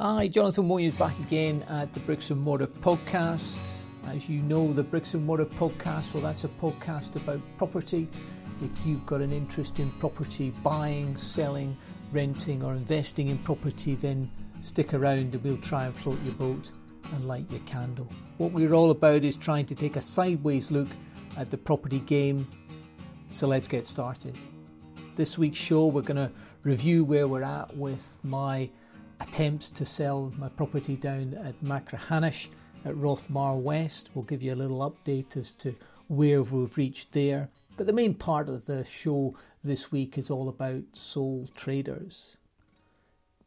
Hi, Jonathan Williams back again at the Bricks and Mortar podcast. As you know, the Bricks and Mortar podcast, well, that's a podcast about property. If you've got an interest in property buying, selling, renting, or investing in property, then stick around and we'll try and float your boat and light your candle. What we're all about is trying to take a sideways look at the property game. So let's get started. This week's show, we're going to review where we're at with my attempts to sell my property down at Machrihanish at Rothmar West. We'll give you a little update as to where we've reached there. But the main part of the show this week is all about sole traders.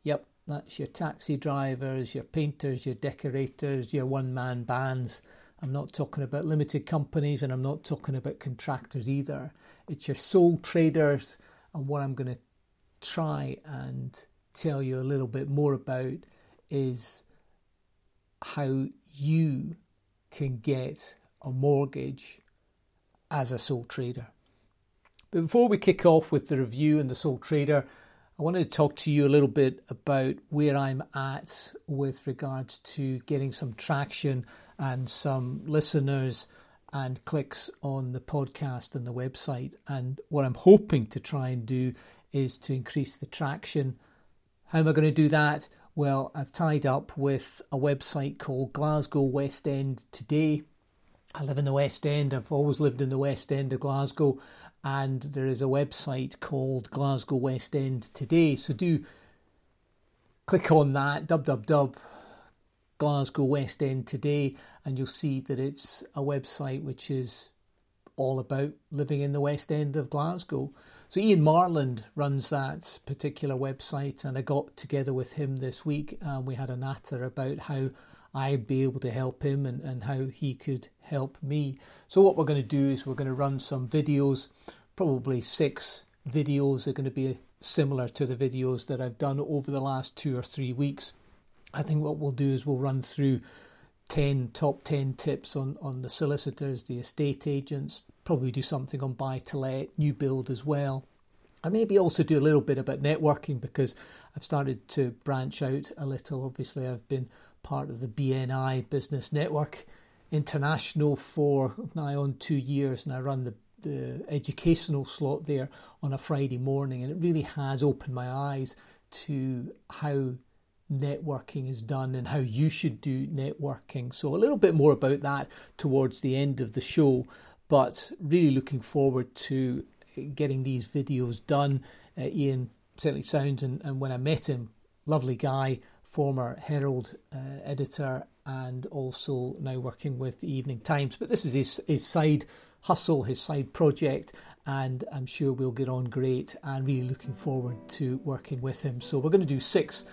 Yep, that's your taxi drivers, your painters, your decorators, your one man bands. I'm not talking about limited companies and I'm not talking about contractors either. It's your sole traders and what I'm going to try and tell you a little bit more about is how you can get a mortgage as a sole trader. But before we kick off with the review and the sole trader, I wanted to talk to you a little bit about where I'm at with regards to getting some traction and some listeners and clicks on the podcast and the website. And what I'm hoping to try and do is to increase the traction how am I going to do that? Well, I've tied up with a website called Glasgow West End Today. I live in the West End. I've always lived in the West End of Glasgow, and there is a website called Glasgow West End Today. So do click on that www Glasgow West End Today, and you'll see that it's a website which is all about living in the West End of Glasgow. So Ian Marland runs that particular website, and I got together with him this week, and we had a natter about how I'd be able to help him and, and how he could help me. So what we're going to do is we're going to run some videos, probably six videos are going to be similar to the videos that I've done over the last two or three weeks. I think what we'll do is we'll run through 10 top 10 tips on, on the solicitors, the estate agents, probably do something on buy to let, new build as well. I maybe also do a little bit about networking because I've started to branch out a little. Obviously, I've been part of the BNI Business Network International for now on two years, and I run the the educational slot there on a Friday morning, and it really has opened my eyes to how networking is done and how you should do networking. So, a little bit more about that towards the end of the show but really looking forward to getting these videos done. Uh, Ian certainly sounds, and, and, when I met him, lovely guy, former Herald uh, editor, and also now working with the Evening Times. But this is his, his side hustle, his side project, and I'm sure we'll get on great. And really looking forward to working with him. So we're going to do six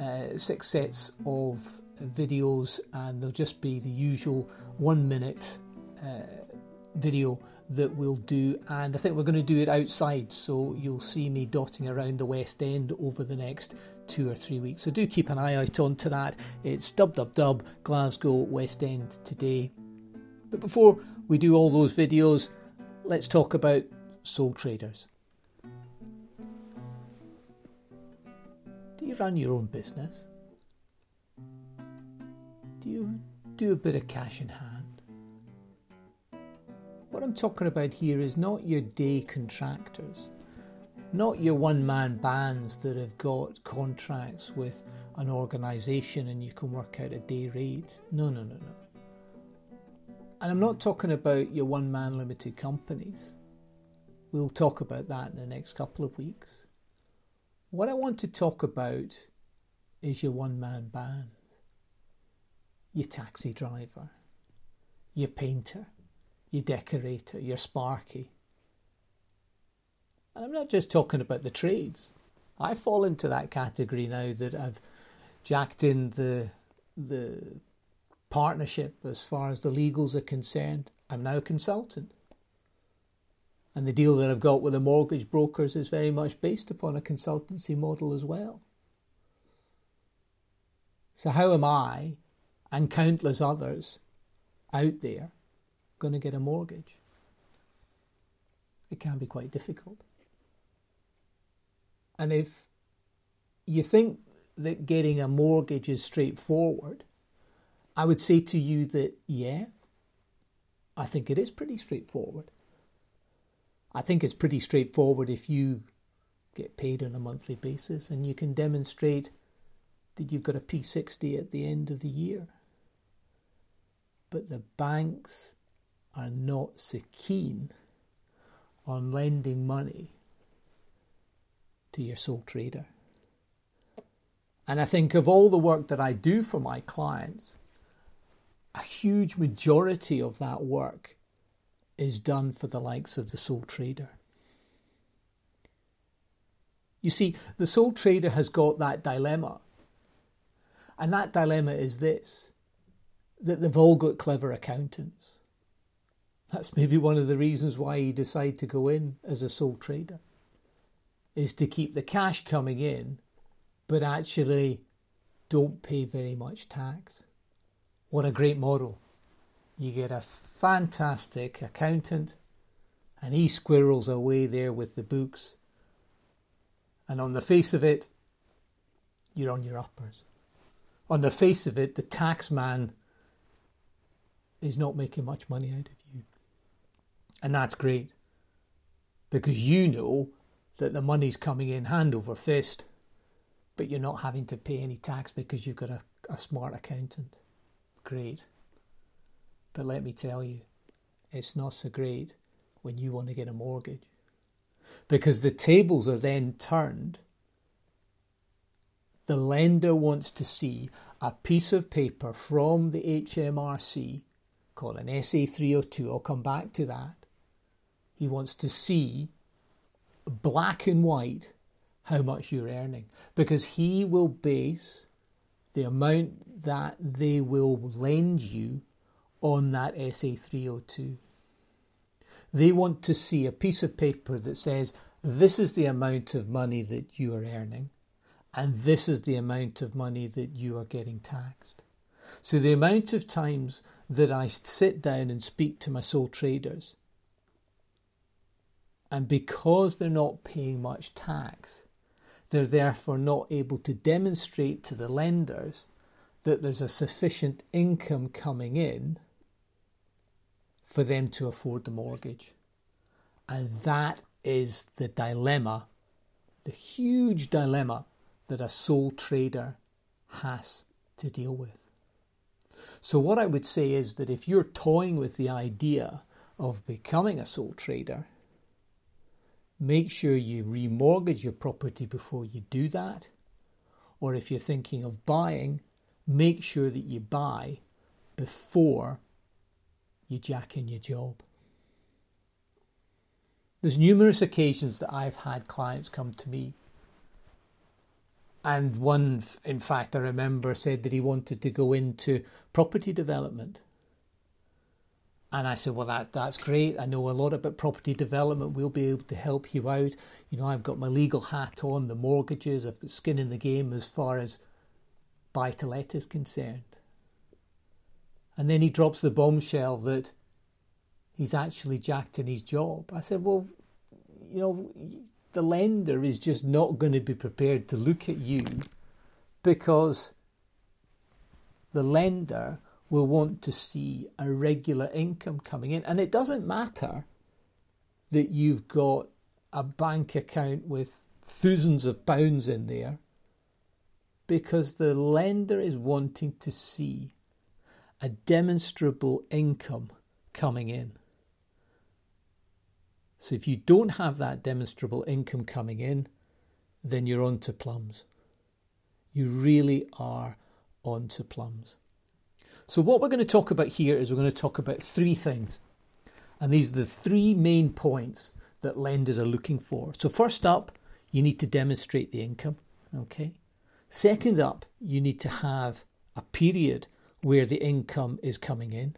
uh, six sets of videos, and they'll just be the usual one minute. Uh, video that we'll do, and I think we're going to do it outside, so you'll see me dotting around the West End over the next two or three weeks. So do keep an eye out onto that. It's dub dub dub Glasgow West End today. But before we do all those videos, let's talk about sole traders. Do you run your own business? Do you do a bit of cash in hand? What I'm talking about here is not your day contractors, not your one man bands that have got contracts with an organisation and you can work out a day rate. No, no, no, no. And I'm not talking about your one man limited companies. We'll talk about that in the next couple of weeks. What I want to talk about is your one man band, your taxi driver, your painter, your decorator, your sparky. And I'm not just talking about the trades. I fall into that category now that I've jacked in the the partnership as far as the legals are concerned. I'm now a consultant. And the deal that I've got with the mortgage brokers is very much based upon a consultancy model as well. So, how am I and countless others out there going to get a mortgage. It can be quite difficult. And if you think that getting a mortgage is straightforward, I would say to you that, yeah, I think it is pretty straightforward. I think it's pretty straightforward if you get paid on a monthly basis and you can demonstrate that you've got a P60 at the end of the year. But the banks are not so keen on lending money to your sole trader. And I think of all the work that I do for my clients, a huge majority of that work is done for the likes of the sole trader. You see, the sole trader has got that dilemma. And that dilemma is this that they've all got clever accountants. That's maybe one of the reasons why he decided to go in as a sole trader, is to keep the cash coming in, but actually don't pay very much tax. What a great model. You get a fantastic accountant, and he squirrels away there with the books and on the face of it, you're on your uppers. On the face of it, the tax man is not making much money out of you. And that's great because you know that the money's coming in hand over fist, but you're not having to pay any tax because you've got a, a smart accountant. Great. But let me tell you, it's not so great when you want to get a mortgage because the tables are then turned. The lender wants to see a piece of paper from the HMRC called an SA302. I'll come back to that. He wants to see black and white how much you're earning because he will base the amount that they will lend you on that SA302. They want to see a piece of paper that says, this is the amount of money that you are earning, and this is the amount of money that you are getting taxed. So the amount of times that I sit down and speak to my sole traders, and because they're not paying much tax, they're therefore not able to demonstrate to the lenders that there's a sufficient income coming in for them to afford the mortgage. And that is the dilemma, the huge dilemma that a sole trader has to deal with. So, what I would say is that if you're toying with the idea of becoming a sole trader, make sure you remortgage your property before you do that. Or if you're thinking of buying, make sure that you buy before you jack in your job. There's numerous occasions that I've had clients come to me. And one, in fact, I remember said that he wanted to go into property development. And I said, Well, that, that's great. I know a lot about property development. We'll be able to help you out. You know, I've got my legal hat on, the mortgages, I've got skin in the game as far as buy to let is concerned. And then he drops the bombshell that he's actually jacked in his job. I said, well, you know, the lender is just not going to be prepared to look at you because the lender will want to see a regular income coming in. And it doesn't matter that you've got a bank account with thousands of pounds in there because the lender is wanting to see a demonstrable income coming in. So if you don't have that demonstrable income coming in, then you're on to plums. You really are on to plums. So, what we're going to talk about here is we're going to talk about three things. And these are the three main points that lenders are looking for. So, first up, you need to demonstrate the income. Okay. Second up, you need to have a period where the income is coming in.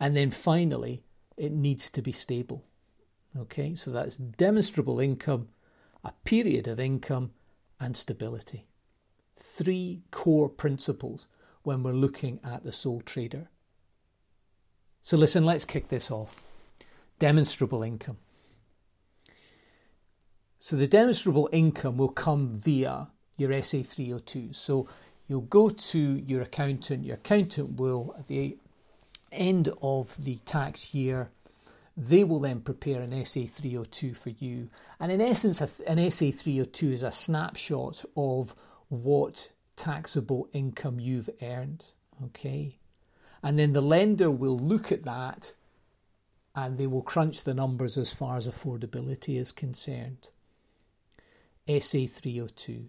And then finally, it needs to be stable. Okay, so that's demonstrable income, a period of income, and stability. Three core principles when we're looking at the sole trader. So, listen, let's kick this off. Demonstrable income. So, the demonstrable income will come via your SA 302. So, you'll go to your accountant. Your accountant will, at the end of the tax year, they will then prepare an SA 302 for you. And in essence, an SA 302 is a snapshot of what taxable income you've earned. Okay. And then the lender will look at that and they will crunch the numbers as far as affordability is concerned. SA 302,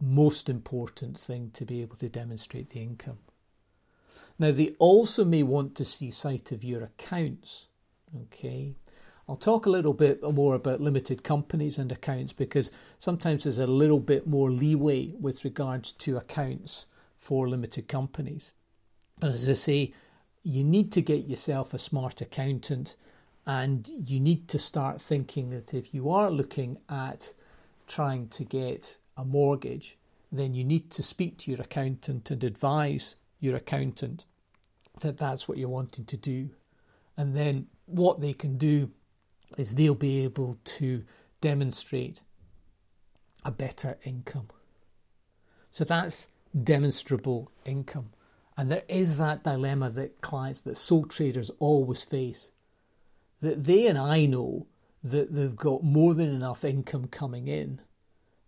most important thing to be able to demonstrate the income. Now, they also may want to see sight of your accounts. Okay. I'll talk a little bit more about limited companies and accounts because sometimes there's a little bit more leeway with regards to accounts for limited companies. But as I say, you need to get yourself a smart accountant and you need to start thinking that if you are looking at trying to get a mortgage, then you need to speak to your accountant and advise your accountant that that's what you're wanting to do. And then what they can do is they'll be able to demonstrate a better income. So that's demonstrable income. And there is that dilemma that clients, that sole traders always face. That they and I know that they've got more than enough income coming in,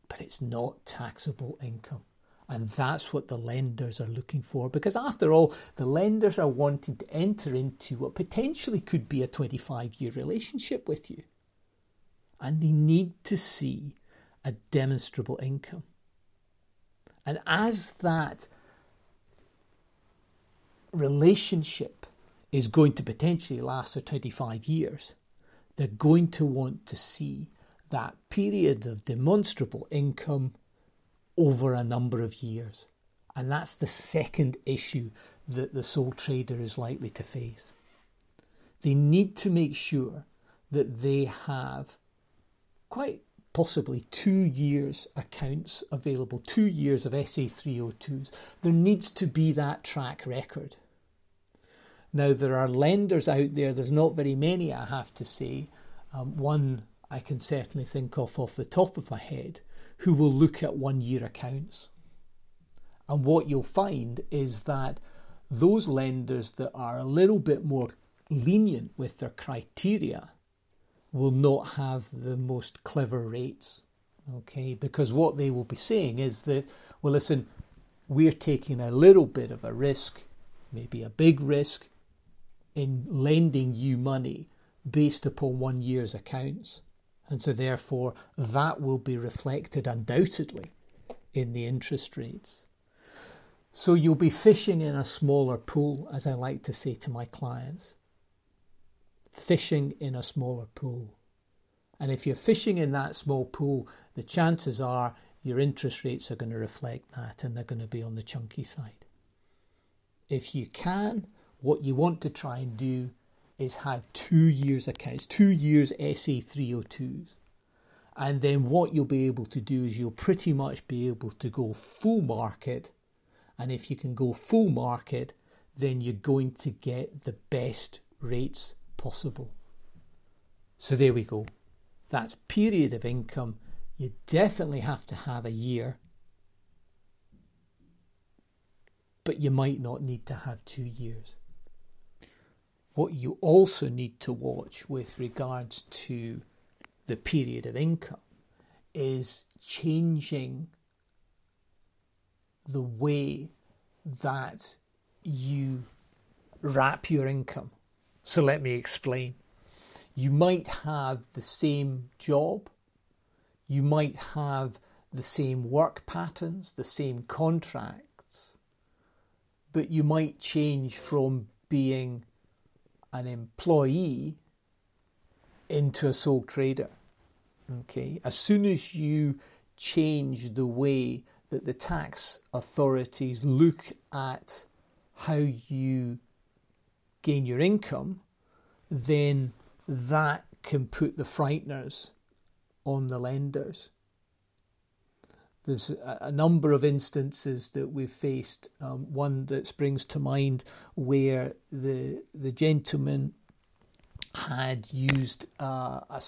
but it's not taxable income. And that's what the lenders are looking for. Because after all, the lenders are wanting to enter into what potentially could be a 25 year relationship with you. And they need to see a demonstrable income. And as that relationship is going to potentially last for 25 years, they're going to want to see that period of demonstrable income over a number of years. And that's the second issue that the sole trader is likely to face. They need to make sure that they have quite possibly two years accounts available, two years of SA 302s. There needs to be that track record. Now, there are lenders out there, there's not very many, I have to say. Um, one I can certainly think of off the top of my head who will look at one year accounts. And what you'll find is that those lenders that are a little bit more lenient with their criteria will not have the most clever rates. Okay, because what they will be saying is that, well, listen, we're taking a little bit of a risk, maybe a big risk, in lending you money based upon one year's accounts. And so, therefore, that will be reflected undoubtedly in the interest rates. So, you'll be fishing in a smaller pool, as I like to say to my clients. Fishing in a smaller pool. And if you're fishing in that small pool, the chances are your interest rates are going to reflect that and they're going to be on the chunky side. If you can, what you want to try and do is have two years accounts, two years SA 302s. And then what you'll be able to do is you'll pretty much be able to go full market. And if you can go full market, then you're going to get the best rates possible. So there we go. That's period of income. You definitely have to have a year. But you might not need to have two years. What you also need to watch with regards to the period of income is changing the way that you wrap your income. So let me explain. You might have the same job, you might have the same work patterns, the same contracts, but you might change from being an employee into a sole trader. Okay, as soon as you change the way that the tax authorities look at how you gain your income, then that can put the frighteners on the lenders. There's a, number of instances that we've faced. Um, one that springs to mind where the the gentleman had used uh, a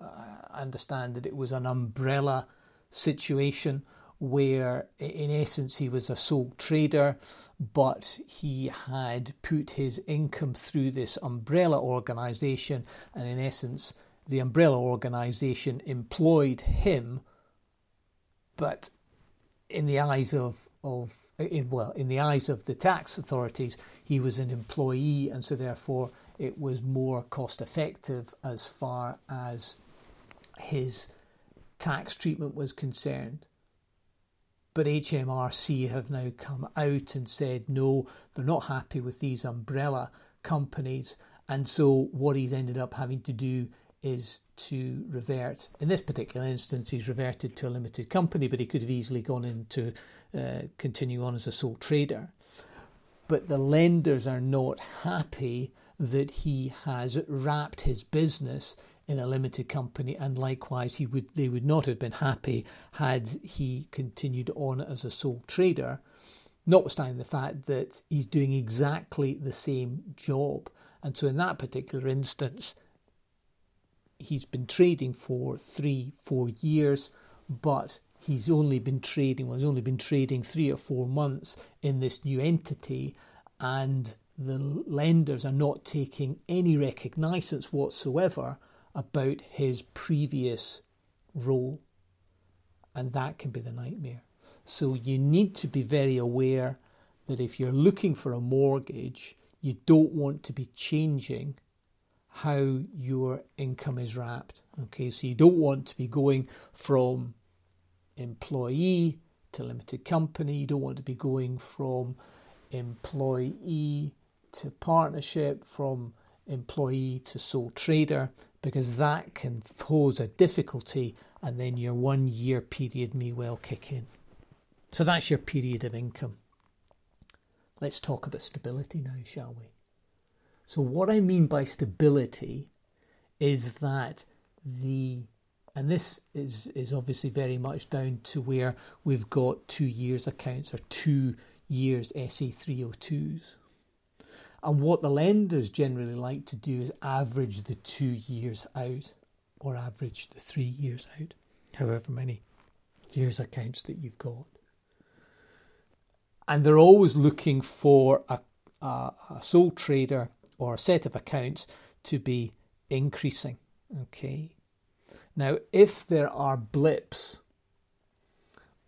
I understand that it was an umbrella situation where, in essence, he was a sole trader, but he had put his income through this umbrella organization, and in essence, the umbrella organization employed him, but in the eyes of of in, well in the eyes of the tax authorities he was an employee and so therefore it was more cost effective as far as his tax treatment was concerned. But HMRC have now come out and said no, they're not happy with these umbrella companies. And so what he's ended up having to do is to revert. In this particular instance, he's reverted to a limited company, but he could have easily gone into uh, continue on as a sole trader. But the lenders are not happy that he has wrapped his business in a limited company, and likewise, he would they would not have been happy had he continued on as a sole trader, notwithstanding the fact that he's doing exactly the same job. And so, in that particular instance, he's been trading for three, four years, but he's only been trading, well, he's only been trading three or four months in this new entity, and the lenders are not taking any recognizance whatsoever about his previous role. And that can be the nightmare. So you need to be very aware that if you're looking for a mortgage, you don't want to be changing how your income is wrapped. Okay, so you don't want to be going from employee to limited company, you don't want to be going from employee to partnership, from employee to sole trader, because that can pose a difficulty and then your one year period may well kick in. So that's your period of income. Let's talk about stability now, shall we? So, what I mean by stability is that the and this is, is obviously very much down to where we've got two years accounts or two years SA 302s. And what the lenders generally like to do is average the two years out or average the three years out, however many years accounts that you've got. And they're always looking for a, a, a sole trader or a set of accounts to be increasing. Okay. Now, if there are blips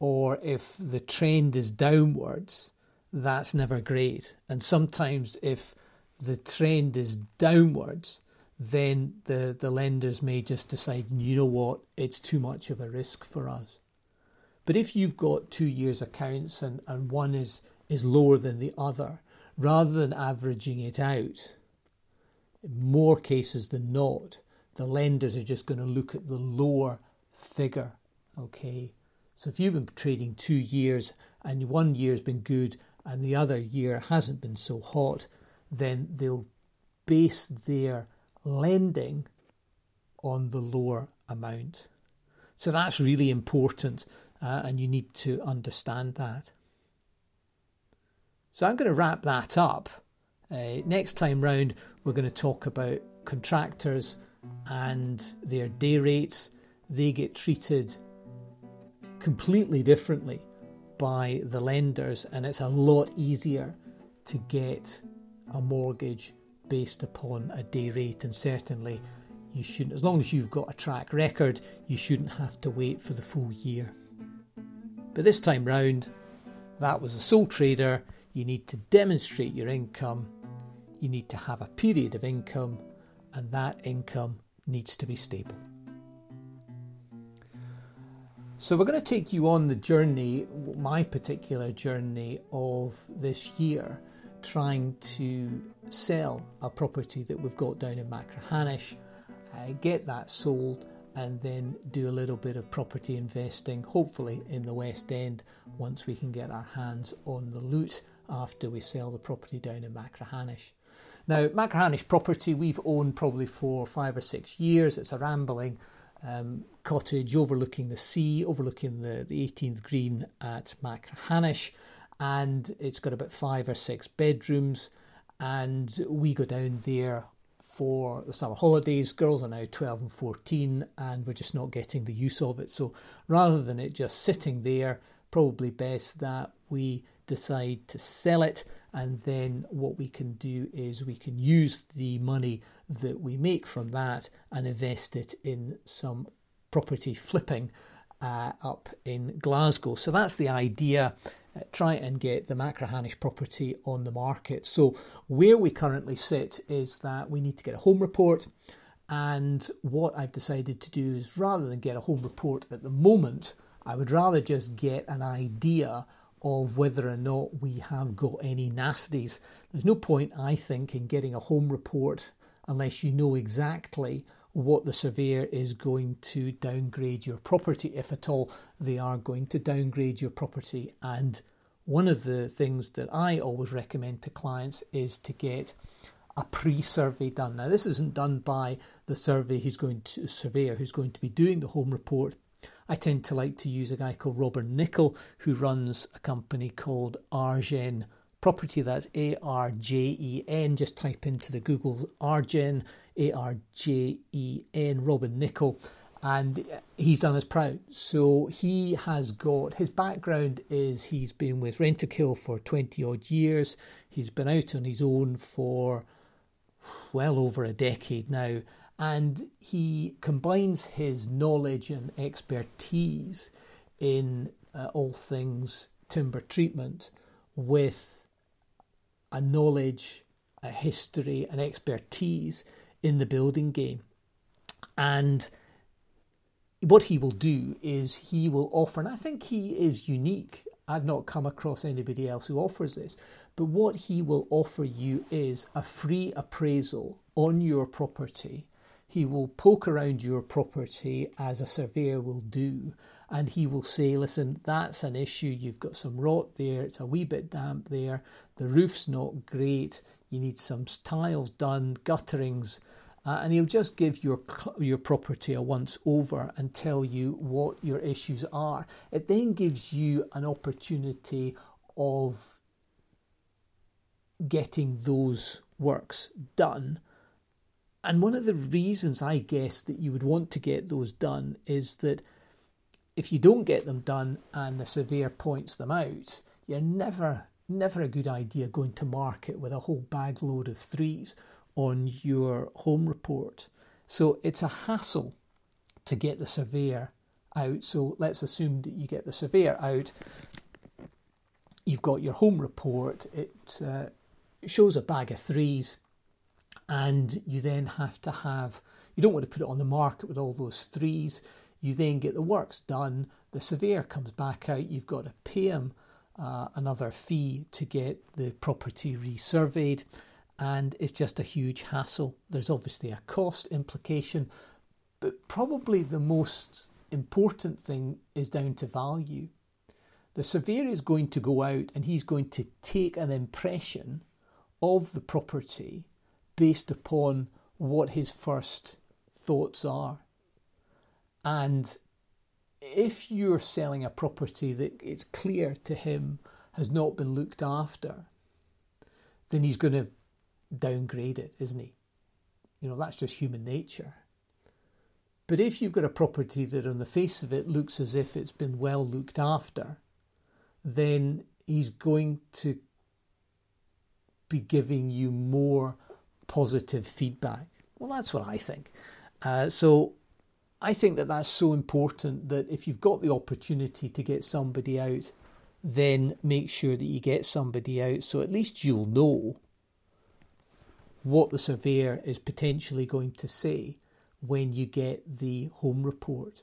or if the trend is downwards, that's never great. And sometimes if the trend is downwards, then the, the lenders may just decide, you know what, it's too much of a risk for us. But if you've got two years' accounts and, and one is, is lower than the other, rather than averaging it out, more cases than not, the lenders are just going to look at the lower figure. Okay, so if you've been trading two years and one year's been good and the other year hasn't been so hot, then they'll base their lending on the lower amount. So that's really important, uh, and you need to understand that. So I'm going to wrap that up. Uh, next time round, we're going to talk about contractors and their day rates. They get treated completely differently by the lenders, and it's a lot easier to get a mortgage based upon a day rate. And certainly, you shouldn't, as long as you've got a track record, you shouldn't have to wait for the full year. But this time round, that was a sole trader. You need to demonstrate your income, you need to have a period of income, and that income needs to be stable. So, we're going to take you on the journey, my particular journey of this year, trying to sell a property that we've got down in Machrihanish, uh, get that sold, and then do a little bit of property investing, hopefully in the West End, once we can get our hands on the loot after we sell the property down in Machrihanish. Now, Machrihanish property we've owned probably for five or six years. It's a rambling um, cottage overlooking the sea, overlooking the, the 18th green at Machrihanish, and it's got about five or six bedrooms. And we go down there for the summer holidays. Girls are now 12 and 14, and we're just not getting the use of it. So rather than it just sitting there, probably best that we decide to sell it. And then what we can do is we can use the money that we make from that and invest it in some property flipping uh, up in Glasgow. So that's the idea. Uh, try and get the Machrihanish property on the market. So where we currently sit is that we need to get a home report. And what I've decided to do is rather than get a home report at the moment, I would rather just get an idea of whether or not we have got any nasties. There's no point, I think, in getting a home report unless you know exactly what the surveyor is going to downgrade your property, if at all they are going to downgrade your property. And one of the things that I always recommend to clients is to get a pre-survey done. Now, this isn't done by the survey who's going to surveyor who's going to be doing the home report. I tend to like to use a guy called Robert Nichol who runs a company called Arjen Property. That's A R J E N. Just type into the Google Arjen a R J E N, Robin Nichol, and he's done us proud. So he has got his background is he's been with Rentokil for 20 odd years, he's been out on his own for well over a decade now, and he combines his knowledge and expertise in uh, all things timber treatment with a knowledge, a history, an expertise in the building game. And what he will do is he will offer, and I think he is unique. I've not come across anybody else who offers this, but what he will offer you is a free appraisal on your property. He will poke around your property as a surveyor will do, and he will say, Listen, that's an issue. You've got some rot there, it's a wee bit damp there, the roof's not great, you need some tiles done, gutterings, uh, and he'll just give your your property a once over and tell you what your issues are. It then gives you an opportunity of getting those works done. And one of the reasons I guess that you would want to get those done is that if you don't get them done and the surveyor points them out, you're never never a good idea going to market with a whole bag load of threes on your home report. So it's a hassle to get the surveyor out. So let's assume that you get the surveyor out. You've got your home report. It uh, shows a bag of threes, and you then have to have. You don't want to put it on the market with all those threes. You then get the works done. The surveyor comes back out. You've got to pay him uh, another fee to get the property resurveyed, and it's just a huge hassle. There's obviously a cost implication, but probably the most important thing is down to value. The surveyor is going to go out and he's going to take an impression of the property based upon what his first thoughts are. And if you're selling a property that it's clear to him has not been looked after, then he's going to downgrade it, isn't he? You know, that's just human nature. But if you've got a property that on the face of it looks as if it's been well looked after, then he's going to be giving you more positive feedback. Well, that's what I think. Uh, so I think that that's so important that if you've got the opportunity to get somebody out, then make sure that you get somebody out so at least you'll know what the surveyor is potentially going to say when you get the home report.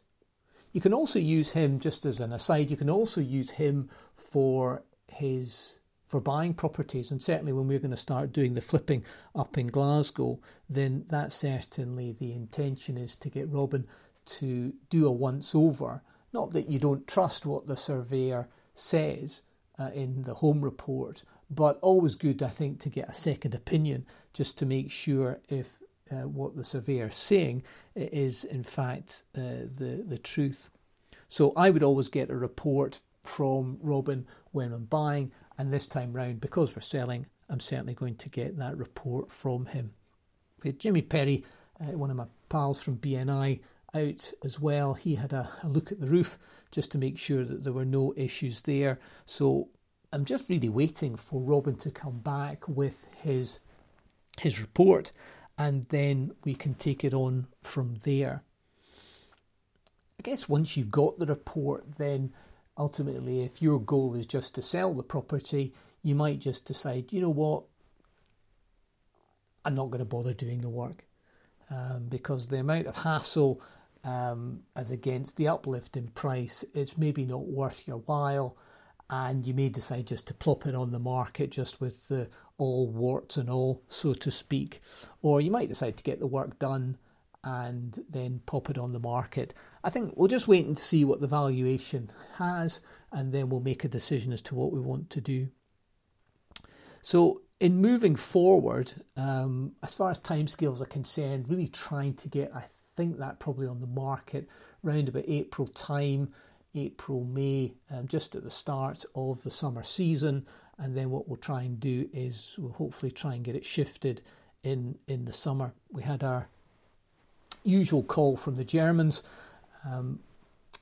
You can also use him, just as an aside, you can also use him for his for buying properties and certainly when we're going to start doing the flipping up in Glasgow then that's certainly the intention is to get Robin to do a once over. Not that you don't trust what the surveyor says uh, in the home report, but always good, I think, to get a second opinion just to make sure if uh, what the surveyor is saying is in fact uh, the the truth. So I would always get a report from Robin when I'm buying, and this time round, because we're selling, I'm certainly going to get that report from him. We had Jimmy Perry, uh, one of my pals from BNI, out as well. He had a, a look at the roof just to make sure that there were no issues there. So I'm just really waiting for Robin to come back with his his report, and then we can take it on from there. I guess once you've got the report, then ultimately, if your goal is just to sell the property, you might just decide, you know what, I'm not going to bother doing the work um, because the amount of hassle um, as against the uplift in price, it's maybe not worth your while. And you may decide just to plop it on the market just with the all warts and all, so to speak. Or you might decide to get the work done and then pop it on the market. I think we'll just wait and see what the valuation has, and then we'll make a decision as to what we want to do. So, in moving forward, um, as far as timescales are concerned, really trying to get, I think that probably on the market round about April time, April, May, um, just at the start of the summer season. And then what we'll try and do is we'll hopefully try and get it shifted in, in the summer. We had our usual call from the Germans. Um,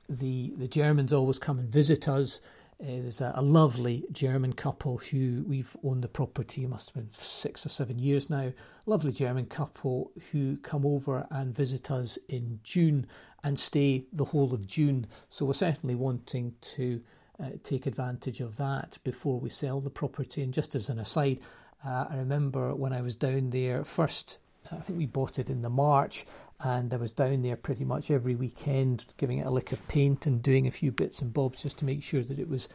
the, the Germans always come and visit us uh, there's a, a, lovely German couple who we've owned the property, must have been six or seven years now. Lovely German couple who come over and visit us in June and stay the whole of June. So we're certainly wanting to uh, take advantage of that before we sell the property. And just as an aside, uh, I remember when I was down there first I think we bought it in the March, and I was down there pretty much every weekend, giving it a lick of paint and doing a few bits and bobs just to make sure that it was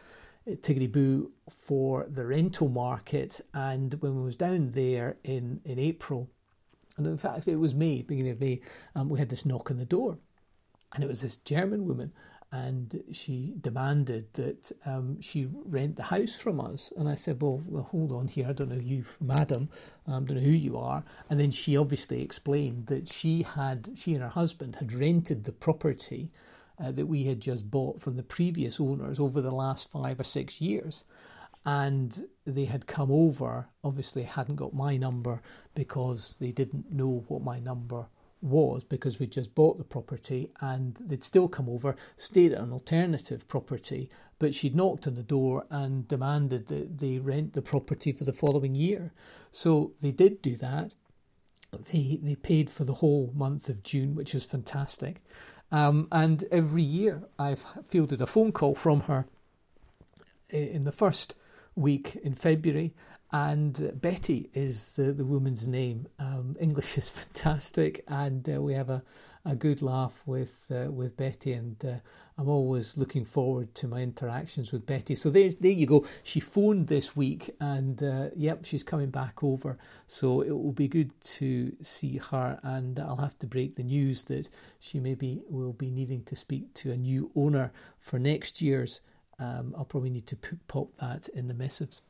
uh, tiggity boo for the rental market. And when we was down there in in April, and in fact it was May, beginning of May, um, we had this knock on the door, and it was this German woman, and she demanded that um, she rent the house from us. And I said, well, well, hold on here, I don't know you, madam, I don't know who you are. And then she obviously explained that she had, she and her husband had rented the property uh, that we had just bought from the previous owners over the last five or six years. And they had come over, obviously hadn't got my number because they didn't know what my number was because we just bought the property and they'd still come over, stayed at an alternative property, but she'd knocked on the door and demanded that they rent the property for the following year. So they did do that. They they paid for the whole month of June, which is fantastic. Um, and every year I've fielded a phone call from her in the first week in February and Betty is the, the woman's name. Um, English is fantastic, and uh, we have a, a good laugh with uh, with Betty, and uh, I'm always looking forward to my interactions with Betty. So there, there you go. She phoned this week, and uh, yep, she's coming back over. So it will be good to see her, and I'll have to break the news that she maybe will be needing to speak to a new owner for next year's. Um, I'll probably need to pop that in the missives.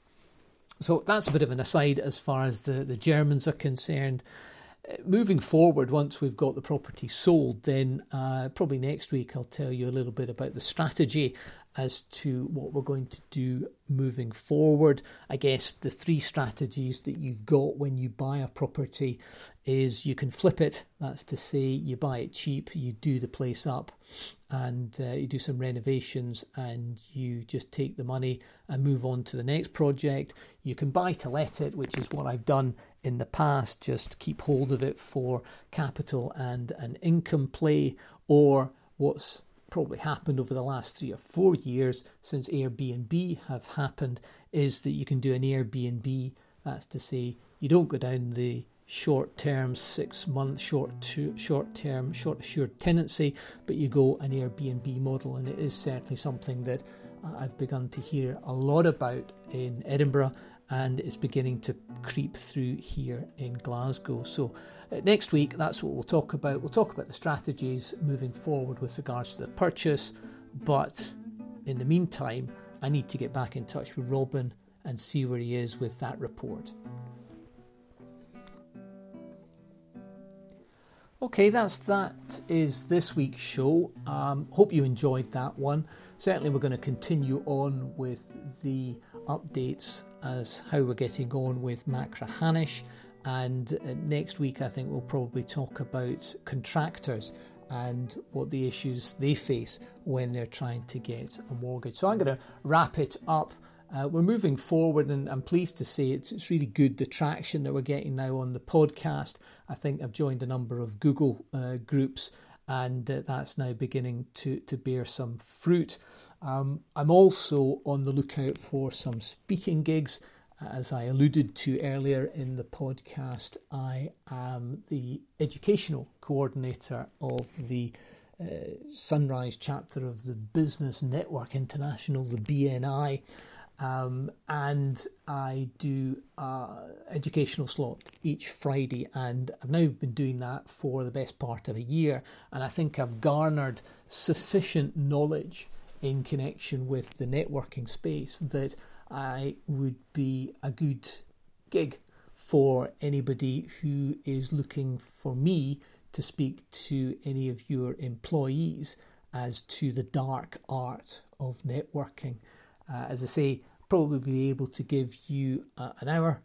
So that's a bit of an aside as far as the, the Germans are concerned. Uh, moving forward, once we've got the property sold, then uh, probably next week I'll tell you a little bit about the strategy as to what we're going to do moving forward. I guess the three strategies that you've got when you buy a property is you can flip it, that's to say, you buy it cheap, you do the place up, and uh, you do some renovations, and you just take the money and move on to the next project. You can buy to let it, which is what I've done in the past, just keep hold of it for capital and an income play, or what's probably happened over the last three or four years since Airbnb have happened is that you can do an Airbnb. That's to say, you don't go down the short term, six month, short short term, short assured tenancy, but you go an Airbnb model, and it is certainly something that I've begun to hear a lot about in Edinburgh, and it's beginning to creep through here in Glasgow. So uh, next week, that's what we'll talk about. We'll talk about the strategies moving forward with regards to the purchase, but in the meantime, I need to get back in touch with Robin and see where he is with that report. Okay, that's that is this week's show. Um, hope you enjoyed that one. Certainly, we're going to continue on with the updates as how we're getting on with Machrihanish. And uh, next week, I think we'll probably talk about contractors and what the issues they face when they're trying to get a mortgage. So I'm going to wrap it up. Uh, we're moving forward, and I'm pleased to say it's, it's really good the traction that we're getting now on the podcast. I think I've joined a number of Google uh, groups, and uh, that's now beginning to, to bear some fruit. Um, I'm also on the lookout for some speaking gigs. As I alluded to earlier in the podcast, I am the educational coordinator of the uh, Sunrise chapter of the Business Network International, the BNI. Um, and I do uh, educational slot each Friday, and I've now been doing that for the best part of a year, and I think I've garnered sufficient knowledge in connection with the networking space that I would be a good gig for anybody who is looking for me to speak to any of your employees as to the dark art of networking. Uh, as I say, probably be able to give you uh, an hour,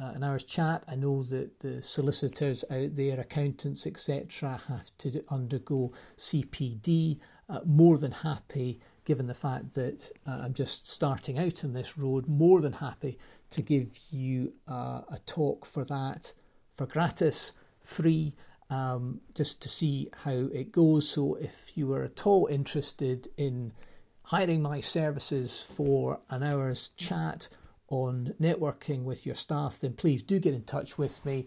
uh, an hour's chat. I know that the solicitors out there, accountants, etc., have to undergo CPD. Uh, more than happy given the fact that uh, I'm just starting out on this road, more than happy to give you uh, a talk for that for gratis, free, um, just to see how it goes. So, if you are at all interested in hiring my services for an hour's chat on networking with your staff, then please do get in touch with me.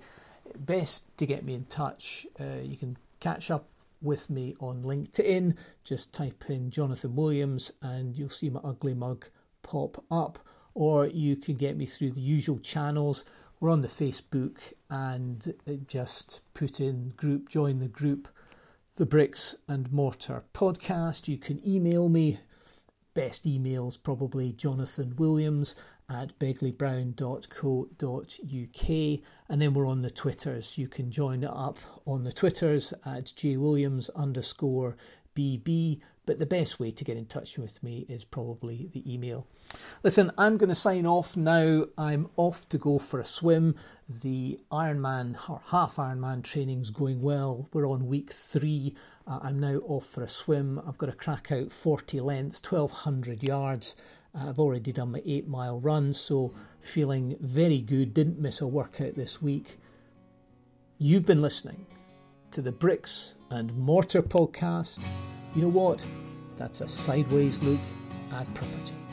Best to get me in touch. Uh, you can catch up with me on LinkedIn. Just type in Jonathan Williams and you'll see my ugly mug pop up. Or you can get me through the usual channels. We're on the Facebook and just put in group, join the group, the Bricks and Mortar podcast. You can email me. Best emails probably Jonathan Williams at begleybrown.co.uk. And then we're on the Twitters. You can join up on the Twitters at jwilliams underscore bb. But the best way to get in touch with me is probably the email. Listen, I'm going to sign off now. I'm off to go for a swim. The Ironman half Ironman training's going well. We're on week three. Uh, I'm now off for a swim. I've got to crack out 40 lengths, 1200 yards. I've already done my eight mile run, so feeling very good. Didn't miss a workout this week. You've been listening to the Bricks and Mortar podcast. You know what? That's a sideways look at property.